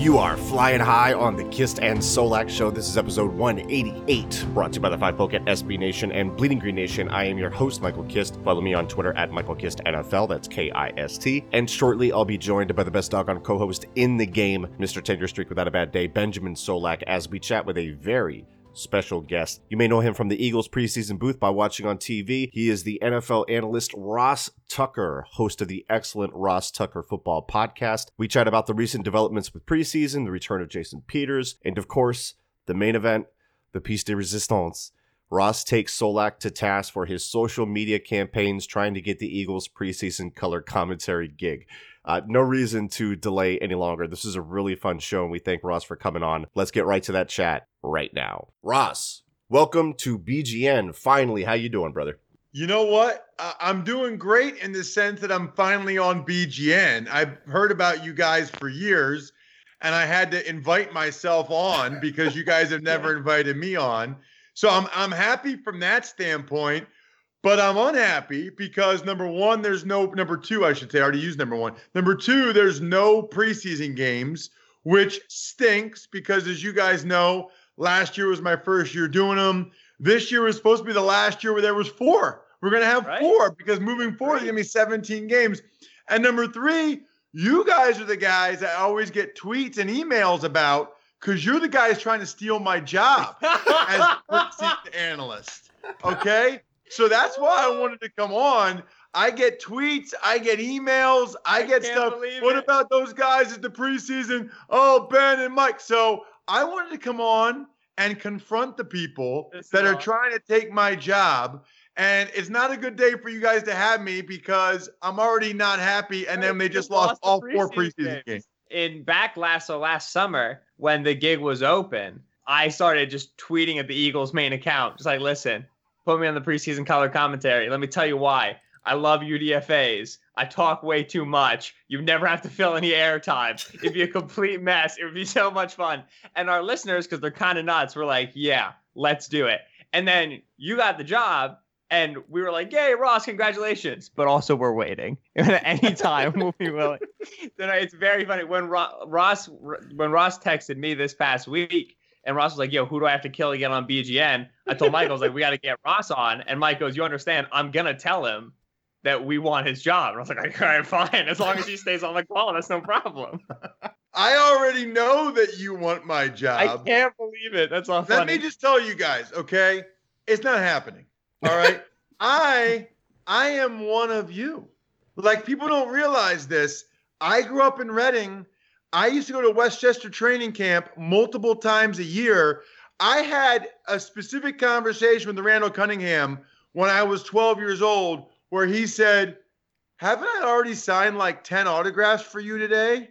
You are flying high on the Kist and Solak show. This is episode 188, brought to you by the Five Folk at SB Nation and Bleeding Green Nation. I am your host, Michael Kist. Follow me on Twitter at Michael Kist NFL. That's K I S T. And shortly, I'll be joined by the best doggone co host in the game, Mr. Tenure Streak Without a Bad Day, Benjamin Solak, as we chat with a very special guest. You may know him from the Eagles preseason booth by watching on TV. He is the NFL analyst Ross Tucker, host of the excellent Ross Tucker Football Podcast. We chat about the recent developments with preseason, the return of Jason Peters, and of course, the main event, the piece de resistance. Ross takes Solak to task for his social media campaigns trying to get the Eagles preseason color commentary gig. Uh, no reason to delay any longer. This is a really fun show, and we thank Ross for coming on. Let's get right to that chat right now. Ross, welcome to BGN. Finally, how you doing, brother? You know what? I'm doing great in the sense that I'm finally on BGN. I've heard about you guys for years, and I had to invite myself on because you guys have never invited me on. So I'm I'm happy from that standpoint, but I'm unhappy because number one, there's no number two, I should say. I already used number one. Number two, there's no preseason games, which stinks because as you guys know, last year was my first year doing them. This year was supposed to be the last year where there was four. We're gonna have Right. four because moving forward, there's gonna be 17 games. And number three, you guys are the guys I always get tweets and emails about because you're the guys trying to steal my job as analyst. Okay. So that's why I wanted to come on. I get tweets, I get emails, I, I get stuff. What it. about those guys at the preseason? Oh, Ben and Mike. So I wanted to come on and confront the people is that are trying to take my job. And it's not a good day for you guys to have me because I'm already not happy. And then they just lost lost all four preseason preseason games. games. in back last so last summer when the gig was open, I started just tweeting at the Eagles main account, just like, listen, put me on the preseason color commentary. Let me tell you why. I love UDFAs. I talk way too much. You never have to fill any airtime. It'd be a complete mess. It would be so much fun. And our listeners, because they're kind of nuts, were like, yeah, let's do it. And then you got the job, and we were like, yay, Ross, congratulations. But also, we're waiting. Anytime we'll be willing. So no, it's very funny when Ross when Ross texted me this past week, and Ross was like, "Yo, who do I have to kill to get on BGN?" I told Mike, I was like, "We got to get Ross on," and Mike goes, "You understand? I'm gonna tell him that we want his job." And I was like, "All right, fine. As long as he stays on the call, that's no problem." I already know that you want my job. I can't believe it. That's all Let funny. me just tell you guys, okay? It's not happening. All right. I I am one of you. Like people don't realize this. I grew up in Reading. I used to go to West Chester training camp multiple times a year. I had a specific conversation with Randall Cunningham when I was 12 years old where he said, Haven't I already signed like 10 autographs for you today?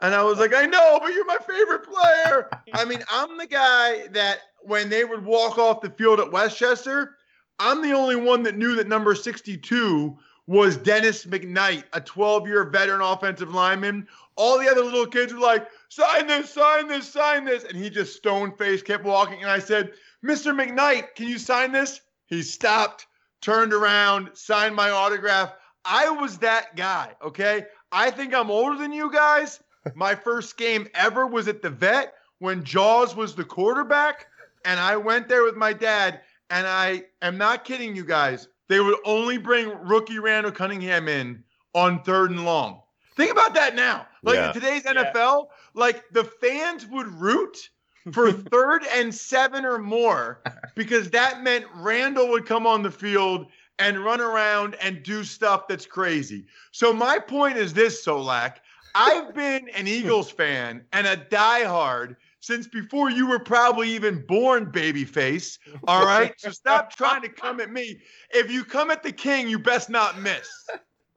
And I was like, I know, but you're my favorite player. I mean, I'm the guy that when they would walk off the field at West Chester, I'm the only one that knew that number 62 was Dennis McKnight, a 12 year veteran offensive lineman. All the other little kids were like, sign this, sign this, sign this. And he just stone faced kept walking. And I said, Mr. McKnight, can you sign this? He stopped, turned around, signed my autograph. I was that guy, okay? I think I'm older than you guys. My first game ever was at the vet when Jaws was the quarterback. And I went there with my dad. And I am not kidding you guys. They would only bring rookie Randall Cunningham in on third and long. Think about that now. Like Yeah. in today's Yeah. NFL, like the fans would root for third and seven or more because that meant Randall would come on the field and run around and do stuff that's crazy. So my point is this, Solak. I've been an Eagles fan and a diehard since before you were probably even born, babyface. All right. So stop trying to come at me. If you come at the king, you best not miss.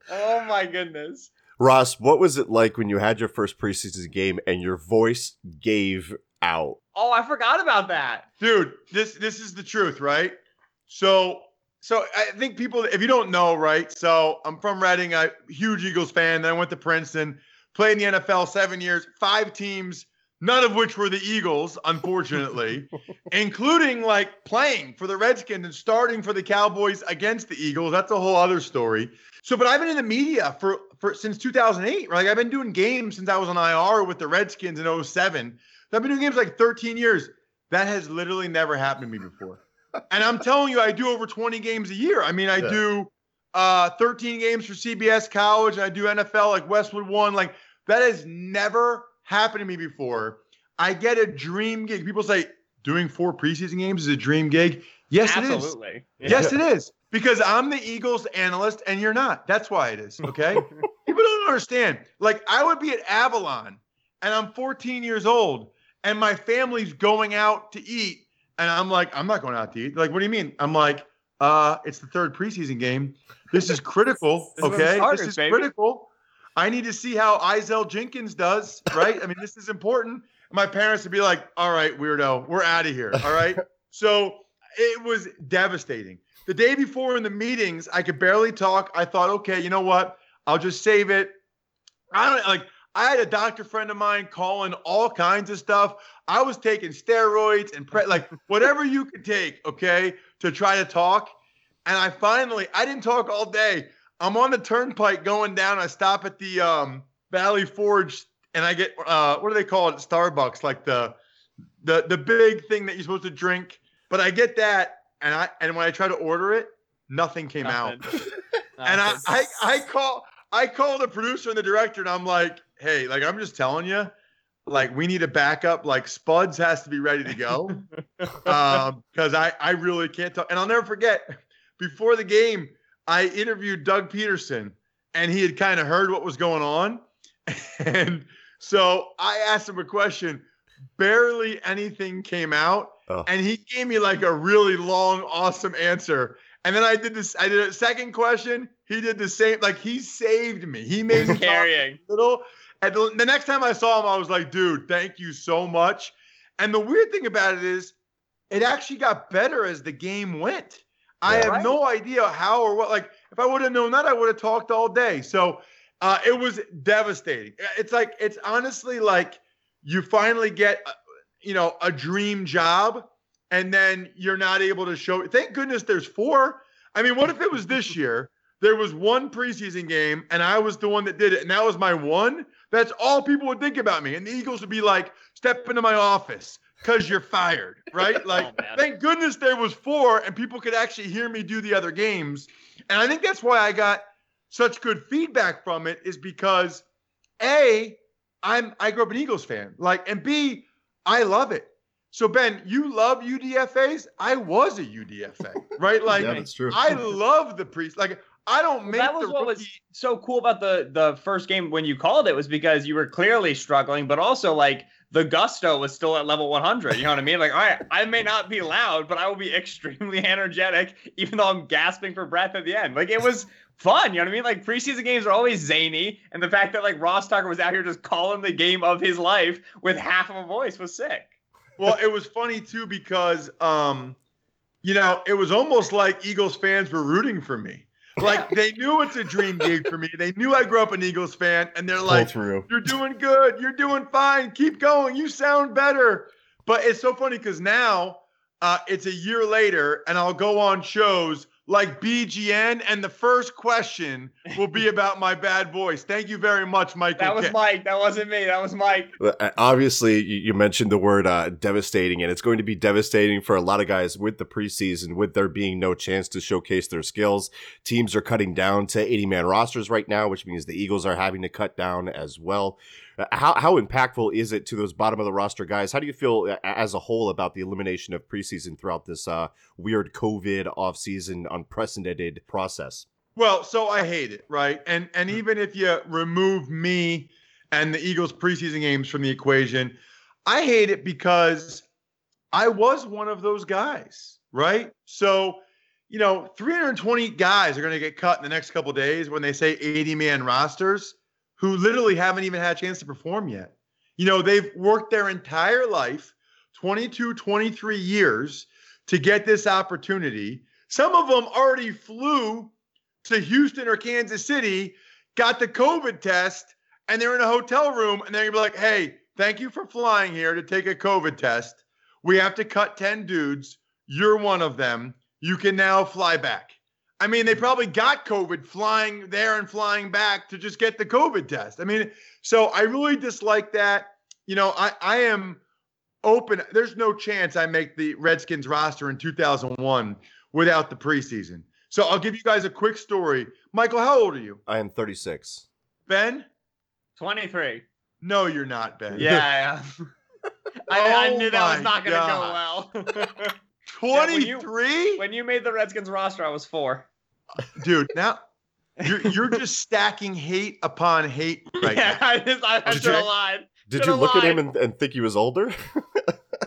Oh my goodness. Ross, what was it like when you had your first preseason game and your voice gave out? Oh, I forgot about that. Dude, this this is the truth, right? So so I think people if you don't know, right? So I'm from Reading, a huge Eagles fan. Then I went to Princeton, played in the NFL seven years, five teams, none of which were the Eagles, unfortunately, including like playing for the Redskins and starting for the Cowboys against the Eagles. That's a whole other story. So, but I've been in the media for, for since 2008. Right? Like I've been doing games since I was on IR with the Redskins in 07. So I've been doing games like 13 years. That has literally never happened to me before. and I'm telling you, I do over 20 games a year. I mean, I yeah. do uh, 13 games for CBS College. I do NFL like Westwood One. Like that has never happened to me before. I get a dream gig. People say doing four preseason games is a dream gig. Yes, Absolutely. it is. Yeah. Yes, it is. Because I'm the Eagles analyst and you're not. That's why it is. Okay. People don't understand. Like I would be at Avalon and I'm 14 years old and my family's going out to eat. And I'm like, I'm not going out to eat. Like, what do you mean? I'm like, uh, it's the third preseason game. This is critical. this okay. Starters, this is baby. critical. I need to see how Izel Jenkins does, right? I mean, this is important. My parents would be like, all right, weirdo, we're out of here. All right. so it was devastating. The day before in the meetings, I could barely talk. I thought, okay, you know what? I'll just save it. I don't like I had a doctor friend of mine calling all kinds of stuff. I was taking steroids and pre- like whatever you could take, okay, to try to talk. And I finally, I didn't talk all day. I'm on the turnpike going down. I stop at the um, Valley Forge and I get uh, what do they call it? Starbucks, like the the the big thing that you're supposed to drink. But I get that, and I and when I try to order it, nothing came nothing. out. and I, I I call I call the producer and the director, and I'm like, hey, like I'm just telling you, like we need a backup. Like Spuds has to be ready to go, um, because I I really can't talk. And I'll never forget before the game, I interviewed Doug Pederson and he had kind of heard what was going on, and so I asked him a question. Barely anything came out, oh. and he gave me like a really long, awesome answer. And then I did this. I did a second question. He did the same. Like he saved me. He made me carrying little. And the, the next time I saw him, I was like, "Dude, thank you so much." And the weird thing about it is, it actually got better as the game went. I have right. no idea how or what. Like, if I would have known that, I would have talked all day. So uh, it was devastating. It's like it's honestly like you finally get, uh, you know, a dream job, and then you're not able to show. Thank goodness there's four. I mean, what if it was this year? There was one preseason game, and I was the one that did it, and that was my one. That's all people would think about me, and the Eagles would be like, "Step into my office." Cause you're fired, right? Oh, like, oh, thank goodness there was four, and people could actually hear me do the other games. And I think that's why I got such good feedback from it is because a I'm I grew up an Eagles fan, like, and b I love it. So Ben, you love UDFA's. I was a UDFA, right? Like, yeah, that's true. I love the priest. Like, I don't make that was what rookie- was so cool about the the first game when you called it was because you were clearly struggling, but also like the gusto was still at level 100. You know what I mean? Like, all right, I may not be loud, but I will be extremely energetic, even though I'm gasping for breath at the end. Like, it was fun. You know what I mean? Like preseason games are always zany, and the fact that like Ross Tucker was out here just calling the game of his life with half of a voice was sick. Well, it was funny too because um, you know, it was almost like Eagles fans were rooting for me. Like they knew it's a dream gig for me. They knew I grew up an Eagles fan, and they're like, through. "You're doing good. You're doing fine. Keep going. You sound better." But it's so funny because now uh, it's a year later, and I'll go on shows like BGN, and the first question will be about my bad voice. Thank you very much, Mike. That was K- Mike. That wasn't me. That was Mike. Uh, obviously, you mentioned the word uh, devastating, and it's going to be devastating for a lot of guys with the preseason, with there being no chance to showcase their skills. Teams are cutting down to 80 man rosters right now, which means the Eagles are having to cut down as well. Uh, how how impactful is it to those bottom of the roster guys? How do you feel uh, as a whole about the elimination of preseason throughout this uh, weird COVID offseason unprecedented process? Well, so I hate it, right? And and even if you remove me and the Eagles preseason games from the equation, I hate it because I was one of those guys, right? So, you know, 320 guys are going to get cut in the next couple days when they say 80 man rosters who literally haven't even had a chance to perform yet. You know, they've worked their entire life, 22, 23 years to get this opportunity. Some of them already flew to Houston or Kansas City, got the COVID test, and they're in a hotel room and they're to be like, hey, thank you for flying here to take a COVID test. We have to cut 10 dudes. You're one of them. You can now fly back. I mean, they probably got COVID flying there and flying back to just get the COVID test. I mean, so I really dislike that. You know, I, I am open. There's no chance I make the Redskins roster in 2001 without the preseason. So I'll give you guys a quick story. Michael, how old are you? I am 36. Ben? 23. No, you're not, Ben. Yeah, I I, I knew that oh was Oh not going to go well. 23? when you made the Redskins roster, I was four. Dude, now you're, you're just stacking hate upon hate right yeah, now. I just I, I Did should have you- lied. Did Should've you look at him and, and think he was older?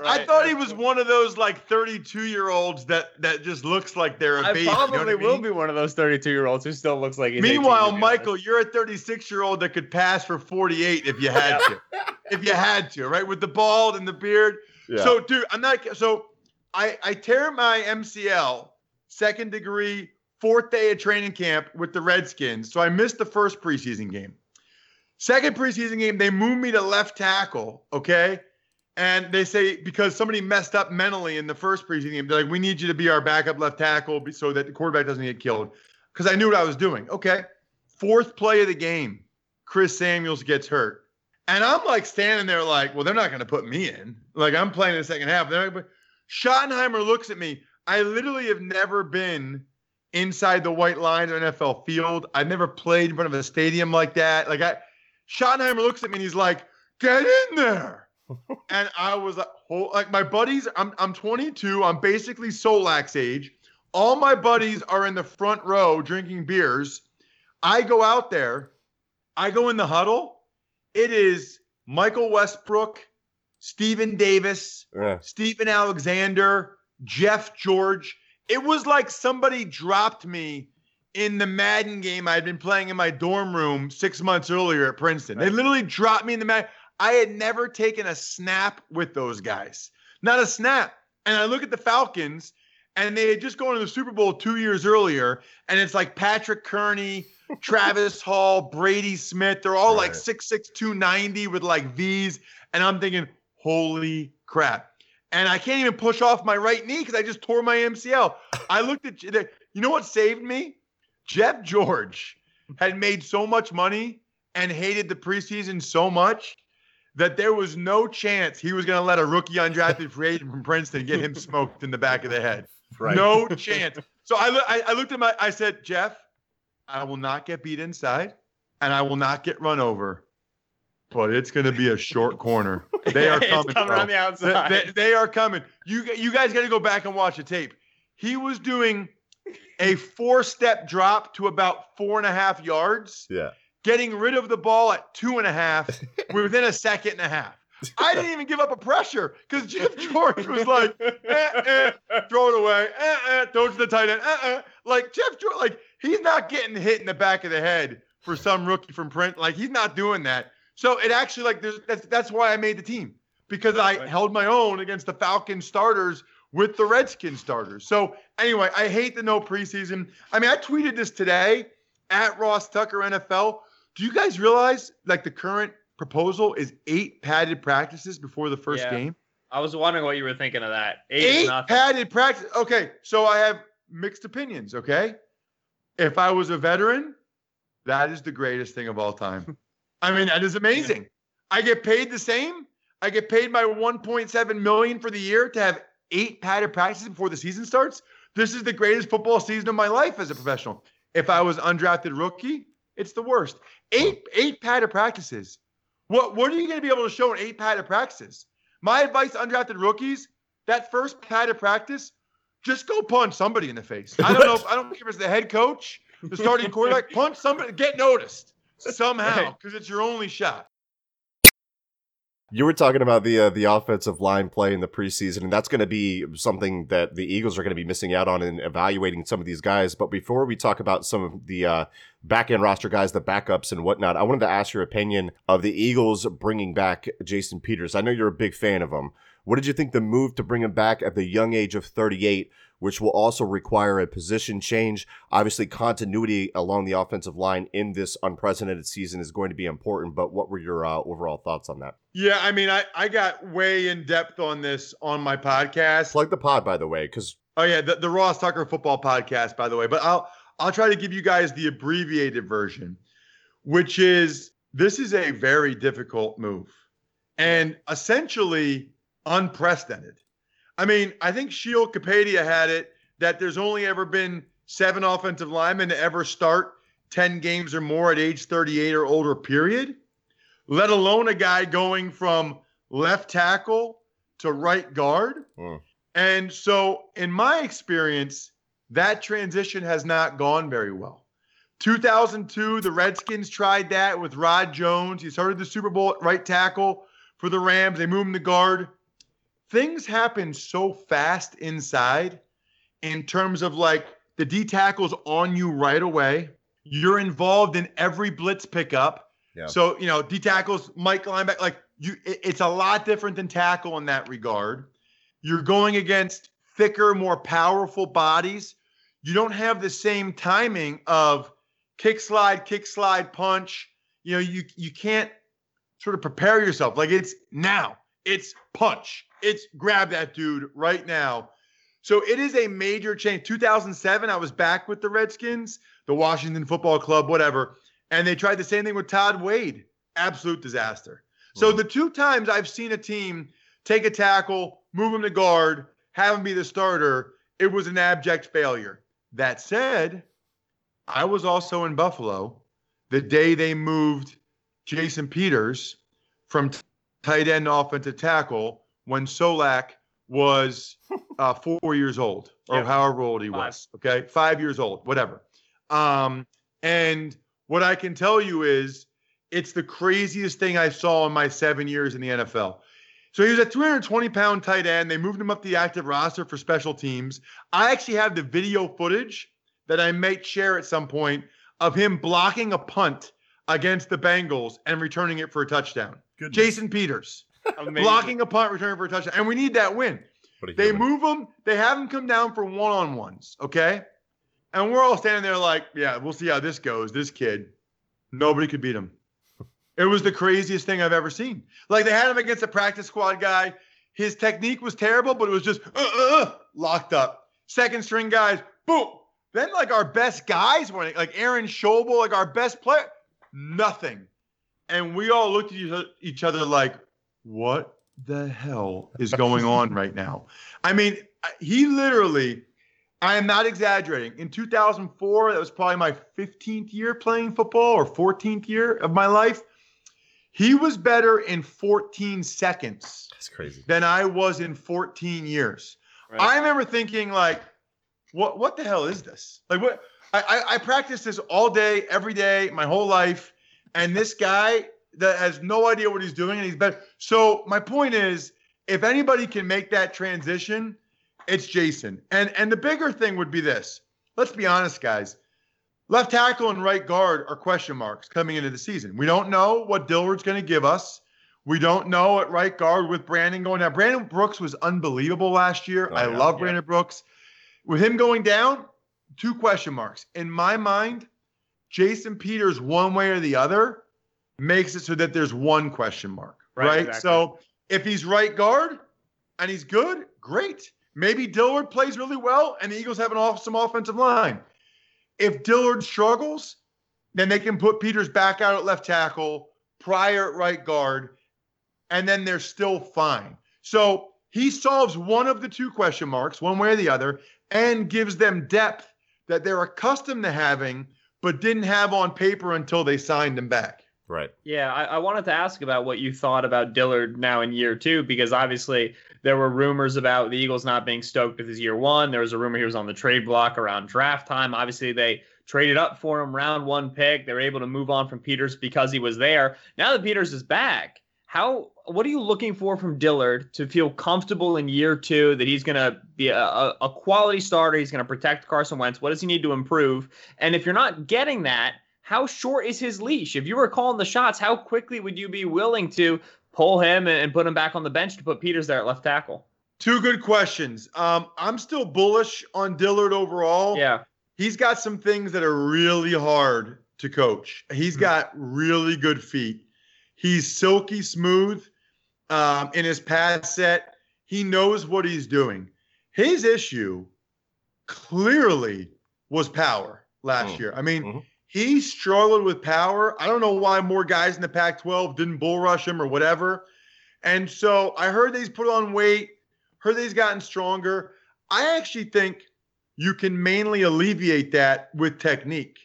I thought he was one of those like 32 year olds that that just looks like they're a I baby. you know what probably will mean? be one of those 32 year olds who still looks like he's 18, Meanwhile, to be Michael, honest. you're a 36 year old that could pass for 48 if you had to. if you had to, right? With the bald and the beard. yeah. So, dude, I'm not. So, I I tear my MCL, second degree, fourth day of training camp with the Redskins. So I missed the first preseason game. Second preseason game, they moved me to left tackle. Okay. And they say because somebody messed up mentally in the first preseason game, they're like, "We need you to be our backup left tackle so that the quarterback doesn't get killed." Because I knew what I was doing. Okay, fourth play of the game, Chris Samuels gets hurt, and I'm like standing there like, "Well, they're not going to put me in. Like I'm playing in the second half." They're Schottenheimer looks at me. I literally have never been inside the white line of an NFL field. I've never played in front of a stadium like that. Like I, Schottenheimer looks at me and he's like, "Get in there." and I was like, "Hol- like my buddies, I'm I'm 22. I'm basically Solak's age. All my buddies are in the front row drinking beers. I go out there. I go in the huddle. It is Michael Westbrook, Stephen Davis, Yeah. Stephen Alexander, Jeff George. It was like somebody dropped me in the Madden game I'd been playing in my dorm room six months earlier at Princeton. They literally dropped me in the Madden. I had never taken a snap with those guys, not a snap. And I look at the Falcons, and they had just gone to the Super Bowl two years earlier, and it's like Patrick Kerney, Travis Hall, Brady Smith. They're all like Right. 6'6, 290 with like V's. And I'm thinking, holy crap. And I can't even push off my right knee because I just tore my MCL. I looked at you know what saved me? Jeff George had made so much money and hated the preseason so much that there was no chance he was going to let a rookie undrafted free agent from Princeton get him smoked in the back of the head. Right. No chance. So I, I, I looked at my, I said, Jeff, I will not get beat inside and I will not get run over, but it's going to be a short corner. They are coming. coming bro. around the They, outside. they- they are coming. You, you guys got to go back and watch the tape. He was doing a four step drop to about four and a half yards, Yeah. getting rid of the ball at two and a half within a second and a half. I didn't even give up a pressure because Jeff George was like, eh, eh, throw it away, eh, eh, throw it to the tight end, eh, eh. like Jeff George, like he's not getting hit in the back of the head for some rookie from print, like he's not doing that. So it actually like there's, that's that's why I made the team because I Right. held my own against the Falcon starters with the Redskins starters. So anyway, I hate the no preseason. I mean, I tweeted this today at Ross Tucker NFL. Do you guys realize like the current proposal is eight padded practices before the first Yeah. game? I was wondering what you were thinking of that. Eight, Eight padded practice. Okay, so I have mixed opinions. Okay, if I was a veteran, that is the greatest thing of all time. I mean, that is amazing. I get paid the same. I get paid my 1.7 million for the year to have eight padded practices before the season starts. This is the greatest football season of my life as a professional. If I was undrafted rookie, it's the worst. Eight eight padded practices. What what are you going to be able to show in eight padded practices? My advice to undrafted rookies: that first padded practice, just go punch somebody in the face. I don't know. If, I don't care if it's the head coach, the starting quarterback. Punch somebody, get noticed somehow because it's your only shot. You were talking about the uh, the offensive line play in the preseason, and that's going to be something that the Eagles are going to be missing out on in evaluating some of these guys. But before we talk about some of the uh, back end roster guys, the backups and whatnot, I wanted to ask your opinion of the Eagles bringing back Jason Peters. I know you're a big fan of him. What did you think the move to bring him back at the young age of 38, which will also require a position change? Obviously, continuity along the offensive line in this unprecedented season is going to be important. But what were your uh, overall thoughts on that? Yeah, I mean, I, I got way in depth on this on my podcast. Plug the pod, by the way, because oh yeah, the, the Ross Tucker Football Podcast, by the way. But I'll I'll try to give you guys the abbreviated version, which is this is a very difficult move, and essentially unprecedented. I mean, I think Sheil Kapadia had it that there's only ever been seven offensive linemen to ever start 10 games or more at age 38 or older, period, let alone a guy going from left tackle to right guard. Hmm. And so, in my experience, that transition has not gone very well. 2002, the Redskins tried that with Rod Jones. He started the Super Bowl at right tackle for the Rams. They moved him to guard things happen so fast inside in terms of like the D tackle's on you right away. You're involved in every blitz pickup. Yeah. So, you know, D tackles, Mike linebacker, like you, it, it's a lot different than tackle in that regard. You're going against thicker, more powerful bodies. You don't have the same timing of kick slide, kick slide, punch. You know, you you can't sort of prepare yourself. Like it's now. It's punch it's grab that dude right now. So it is a major change. 2007, I was back with the Redskins, the Washington Football Club, whatever, and they tried the same thing with Todd Wade. Absolute disaster. So mm-hmm. the two times I've seen a team take a tackle, move him to guard, have him be the starter, it was an abject failure. That said, I was also in Buffalo the day they moved Jason Peters from tight end offensive tackle when Solak was uh, four years old or Yeah. however old he Five. was. Okay, five years old, whatever. Um, and what I can tell you is it's the craziest thing I saw in my seven years in the NFL. So he was a 320 pound tight end. They moved him up the active roster for special teams. I actually have the video footage that I might share at some point of him blocking a punt against the Bengals and returning it for a touchdown. Goodness. Jason Peters Amazing. blocking a punt, returning for a touchdown, and we need that win. They human. move him. They have him come down for one on ones. Okay. And we're all standing there like, yeah, we'll see how this goes. This kid, nobody could beat him. It was the craziest thing I've ever seen. Like they had him against a practice squad guy. His technique was terrible, but it was just uh, uh, uh, locked up. Second string guys, boom. Then like our best guys went like Aaron Schobel, like our best player, nothing. And we all looked at each- other like, what the hell is going on right now? I mean, he literally, I am not exaggerating. In 2004, that was probably my 15th year playing football or 14th year of my life. He was better in 14 seconds That's crazy. than I was in 14 years. Right. I remember thinking, like, what what the hell is this? Like, what? I, I I practiced this all day, every day, my whole life, and this guy that has no idea what he's doing, and he's better. So my point is, if anybody can make that transition, it's Jason. And and the bigger thing would be this. Let's be honest, guys. Left tackle and right guard are question marks coming into the season. We don't know what Dillard's going to give us. We don't know at right guard with Brandon going down. Brandon Brooks was unbelievable last year. Oh, I yeah, love yeah. Brandon Brooks. With him going down, two question marks. In my mind, Jason Peters, one way or the other, makes it so that there's one question mark. Right, Right. exactly. So if he's right guard and he's good, great. Maybe Dillard plays really well and the Eagles have an awesome offensive line. If Dillard struggles, then they can put Peters back out at left tackle, Pryor at right guard, and then they're still fine. So he solves one of the two question marks, one way or the other, and gives them depth that they're accustomed to having, but didn't have on paper until they signed him back. Right. Yeah, I, I, wanted to ask about what you thought about Dillard now in year two, because obviously there were rumors about the Eagles not being stoked with his year one. There was a rumor he was on the trade block around draft time. Obviously, they traded up for him, round one pick. They were able to move on from Peters because he was there. Now that Peters is back, how what are you looking for from Dillard to feel comfortable in year two that he's going to be a, a quality starter? He's going to protect Carson Wentz. What does he need to improve? And if you're not getting that, how short is his leash? If you were calling the shots, how quickly would you be willing to pull him and put him back on the bench to put Peters there at left tackle? Two good questions. Um, I'm still bullish on Dillard overall. Yeah. He's got some things that are really hard to coach. He's hmm. got really good feet. He's silky smooth um, in his pass set. He knows what he's doing. His issue clearly was power last mm-hmm. year. I mean, mm-hmm. he struggled with power. I don't know why more guys in the Pac 12 didn't bull rush him or whatever. And so I heard that he's put on weight, heard that he's gotten stronger. I actually think you can mainly alleviate that with technique.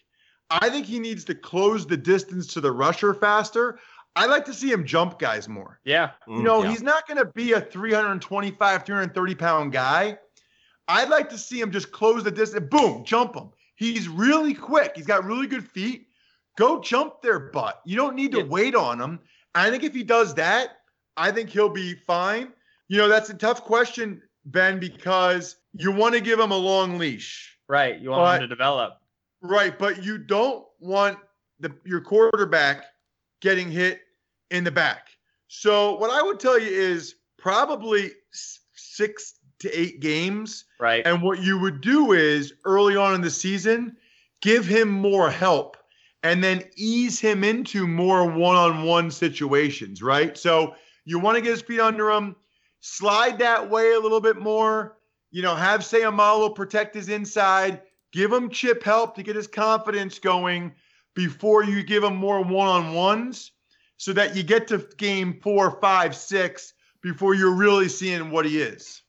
I think he needs to close the distance to the rusher faster. I like to see him jump guys more. Yeah. Mm, you know, yeah. he's not going to be a 325, 330 pound guy. I'd like to see him just close the distance, boom, jump him. He's really quick. He's got really good feet. Go jump their butt. You don't need to yeah. wait on him. I think if he does that, I think he'll be fine. You know, that's a tough question, Ben, because you want to give him a long leash. Right. You want but, him to develop. Right. But you don't want the your quarterback getting hit in the back. So what I would tell you is probably six to eight games. Right. And what you would do is early on in the season, give him more help and then ease him into more one-on-one situations, right? So you want to get his feet under him, slide that way a little bit more, you know, have Seumalo protect his inside, give him chip help to get his confidence going before you give him more one-on-ones so that you get to game four, five, six before you're really seeing what he is.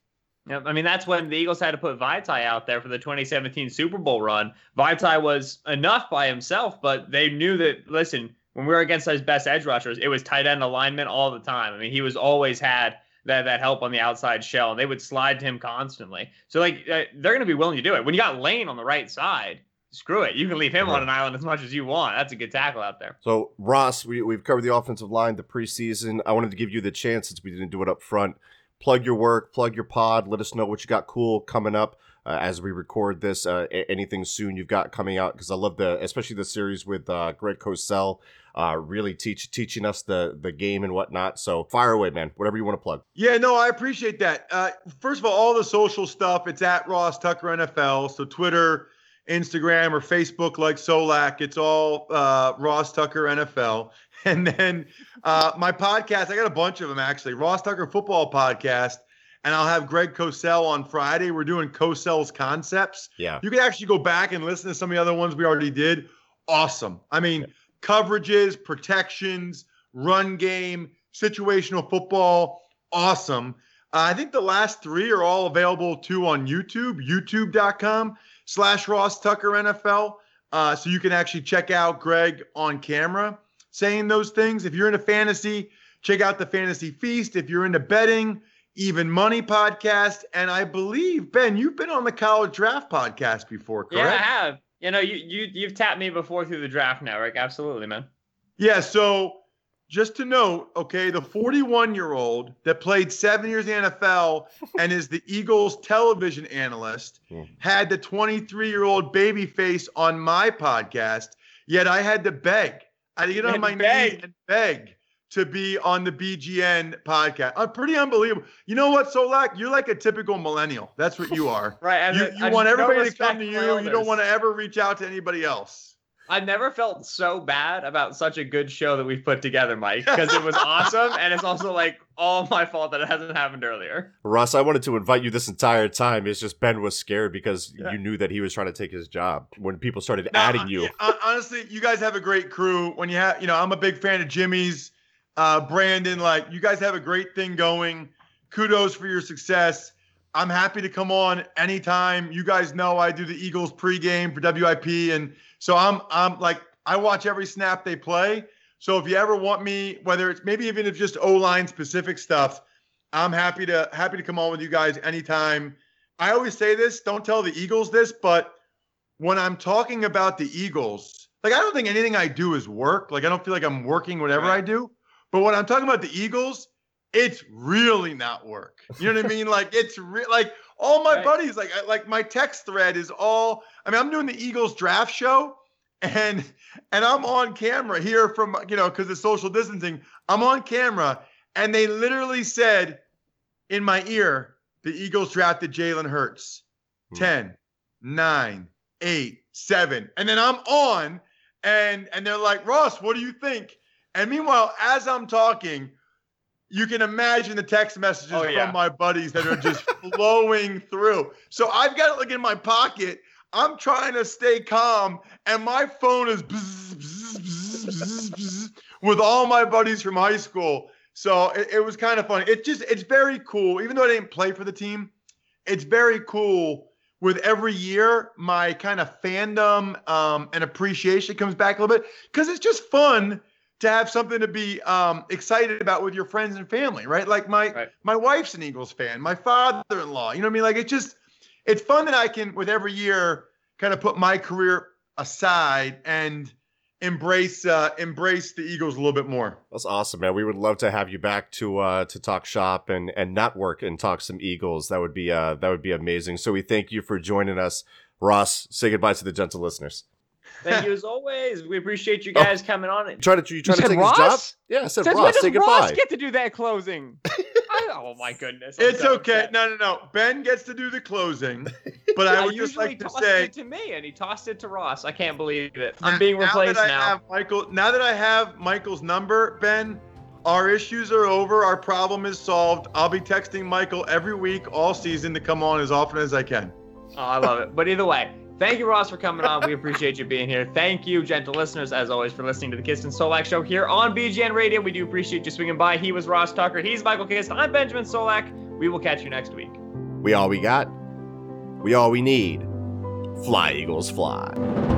Yep. I mean, that's when the Eagles had to put Vaitai out there for the 2017 Super Bowl run. Vaitai was enough by himself, but they knew that, listen, when we were against those best edge rushers, it was tight end alignment all the time. I mean, he was always had that, that help on the outside shell. They would slide to him constantly. So, like, uh, they're going to be willing to do it. When you got Lane on the right side, screw it. You can leave him on an island as much as you want. That's a good tackle out there. So, Ross, we, we've covered the offensive line, the preseason. I wanted to give you the chance, since we didn't do it up front, plug your work, plug your pod. Let us know what you got cool coming up uh, as we record this. Uh, anything soon you've got coming out? Because I love the, especially the series with uh, Greg Cosell, uh, really teach teaching us the the game and whatnot. So fire away, man. Whatever you want to plug. Yeah, no, I appreciate that. Uh, first of all, all the social stuff. It's at Ross Tucker NFL. So Twitter. Instagram or Facebook like Solak. It's all uh, Ross Tucker NFL. And then uh, my podcast, I got a bunch of them actually. Ross Tucker Football Podcast. And I'll have Greg Cosell on Friday. We're doing Cosell's concepts. Yeah. You can actually go back and listen to some of the other ones we already did. Awesome. I mean, coverages, protections, run game, situational football. Awesome. Uh, I think the last three are all available too on YouTube, youtube.com slash Ross Tucker NFL. Uh, so you can actually check out Greg on camera saying those things. If you're into fantasy, check out the Fantasy Feast. If you're into betting, Even Money podcast. And I believe, Ben, you've been on the college draft podcast before, correct? Yeah, I have. You know, you, you, you've tapped me before through the draft network. Absolutely, man. Yeah. So just to note, okay, the 41 year old that played seven years in the NFL and is the Eagles television analyst hmm. had the 23 year old baby face on my podcast. Yet I had to beg I had to get on my beg. knees and beg to be on the BGN podcast. Uh, pretty unbelievable. You know what, Solak? You're like a typical millennial. That's what you are. right. You, you want everybody to come to you. You don't want to ever reach out to anybody else. I've never felt so bad about such a good show that we've put together, Mike, because it was awesome. And it's also like all my fault that it hasn't happened earlier. Russ, I wanted to invite you this entire time. It's just Ben was scared because yeah. you knew that he was trying to take his job when people started now, adding you. honestly, you guys have a great crew. When you have, you know, I'm a big fan of Jimmy's, uh, Brandon. Like, you guys have a great thing going. Kudos for your success. I'm happy to come on anytime. You guys know I do the Eagles pregame for WIP and so I'm I'm like I watch every snap they play. So if you ever want me, whether it's maybe even if just O line specific stuff, I'm happy to happy to come on with you guys anytime. I always say this, don't tell the Eagles this, but when I'm talking about the Eagles, like I don't think anything I do is work. Like I don't feel like I'm working whatever Right. I do. But when I'm talking about the Eagles, it's really not work. You know what I mean? Like it's re- like all my Right. buddies, like I- like my text thread is all. I mean, I'm doing the Eagles draft show, and and I'm on camera here from you know because of social distancing. I'm on camera, and they literally said in my ear, the Eagles drafted Jalen Hurts. Hmm. 10, 9, 8, 7. And then I'm on and and they're like, Ross, what do you think? And meanwhile, as I'm talking, you can imagine the text messages Oh, yeah. from my buddies that are just flowing through. So I've got it like in my pocket. I'm trying to stay calm, and my phone is bzz, bzz, bzz, with all my buddies from high school. So it, it was kind of funny. It just it's very cool. Even though I didn't play for the team, it's very cool. With every year, my kind of fandom um, and appreciation comes back a little bit because it's just fun to have something to be um, excited about with your friends and family, right? Like my Right. my wife's an Eagles fan, my father-in-law. You know what I mean? Like it's just it's fun that I can with every year kind of put my career aside and embrace uh, embrace the Eagles a little bit more. That's awesome, man. We would love to have you back to uh to talk shop and and network and talk some Eagles. That would be uh that would be amazing. So we thank you for joining us. Ross, say goodbye to the gentle listeners. Thank you as always. We appreciate you Oh. guys coming on. You trying to you trying to said take his job? Yeah, I said Since when Ross. does Say Ross goodbye. get to do that closing? I, oh my goodness. I'm It's so okay. upset. No, no, no. Ben gets to do the closing, but I would just like to tossed say it to me, and he tossed it to Ross. I can't believe it. I'm being replaced now. That now. I have Michael, now that I have Michael's number, Ben, our issues are over. Our problem is solved. I'll be texting Michael every week all season to come on as often as I can. Oh, I love it. But either way, thank you, Ross, for coming on. We appreciate you being here. Thank you, gentle listeners, as always, for listening to the Kist and Solak Show here on BGN Radio. We do appreciate you swinging by. He was Ross Tucker. He's Michael Kist. I'm Benjamin Solak. We will catch you next week. We all we got. We all we need. Fly Eagles fly.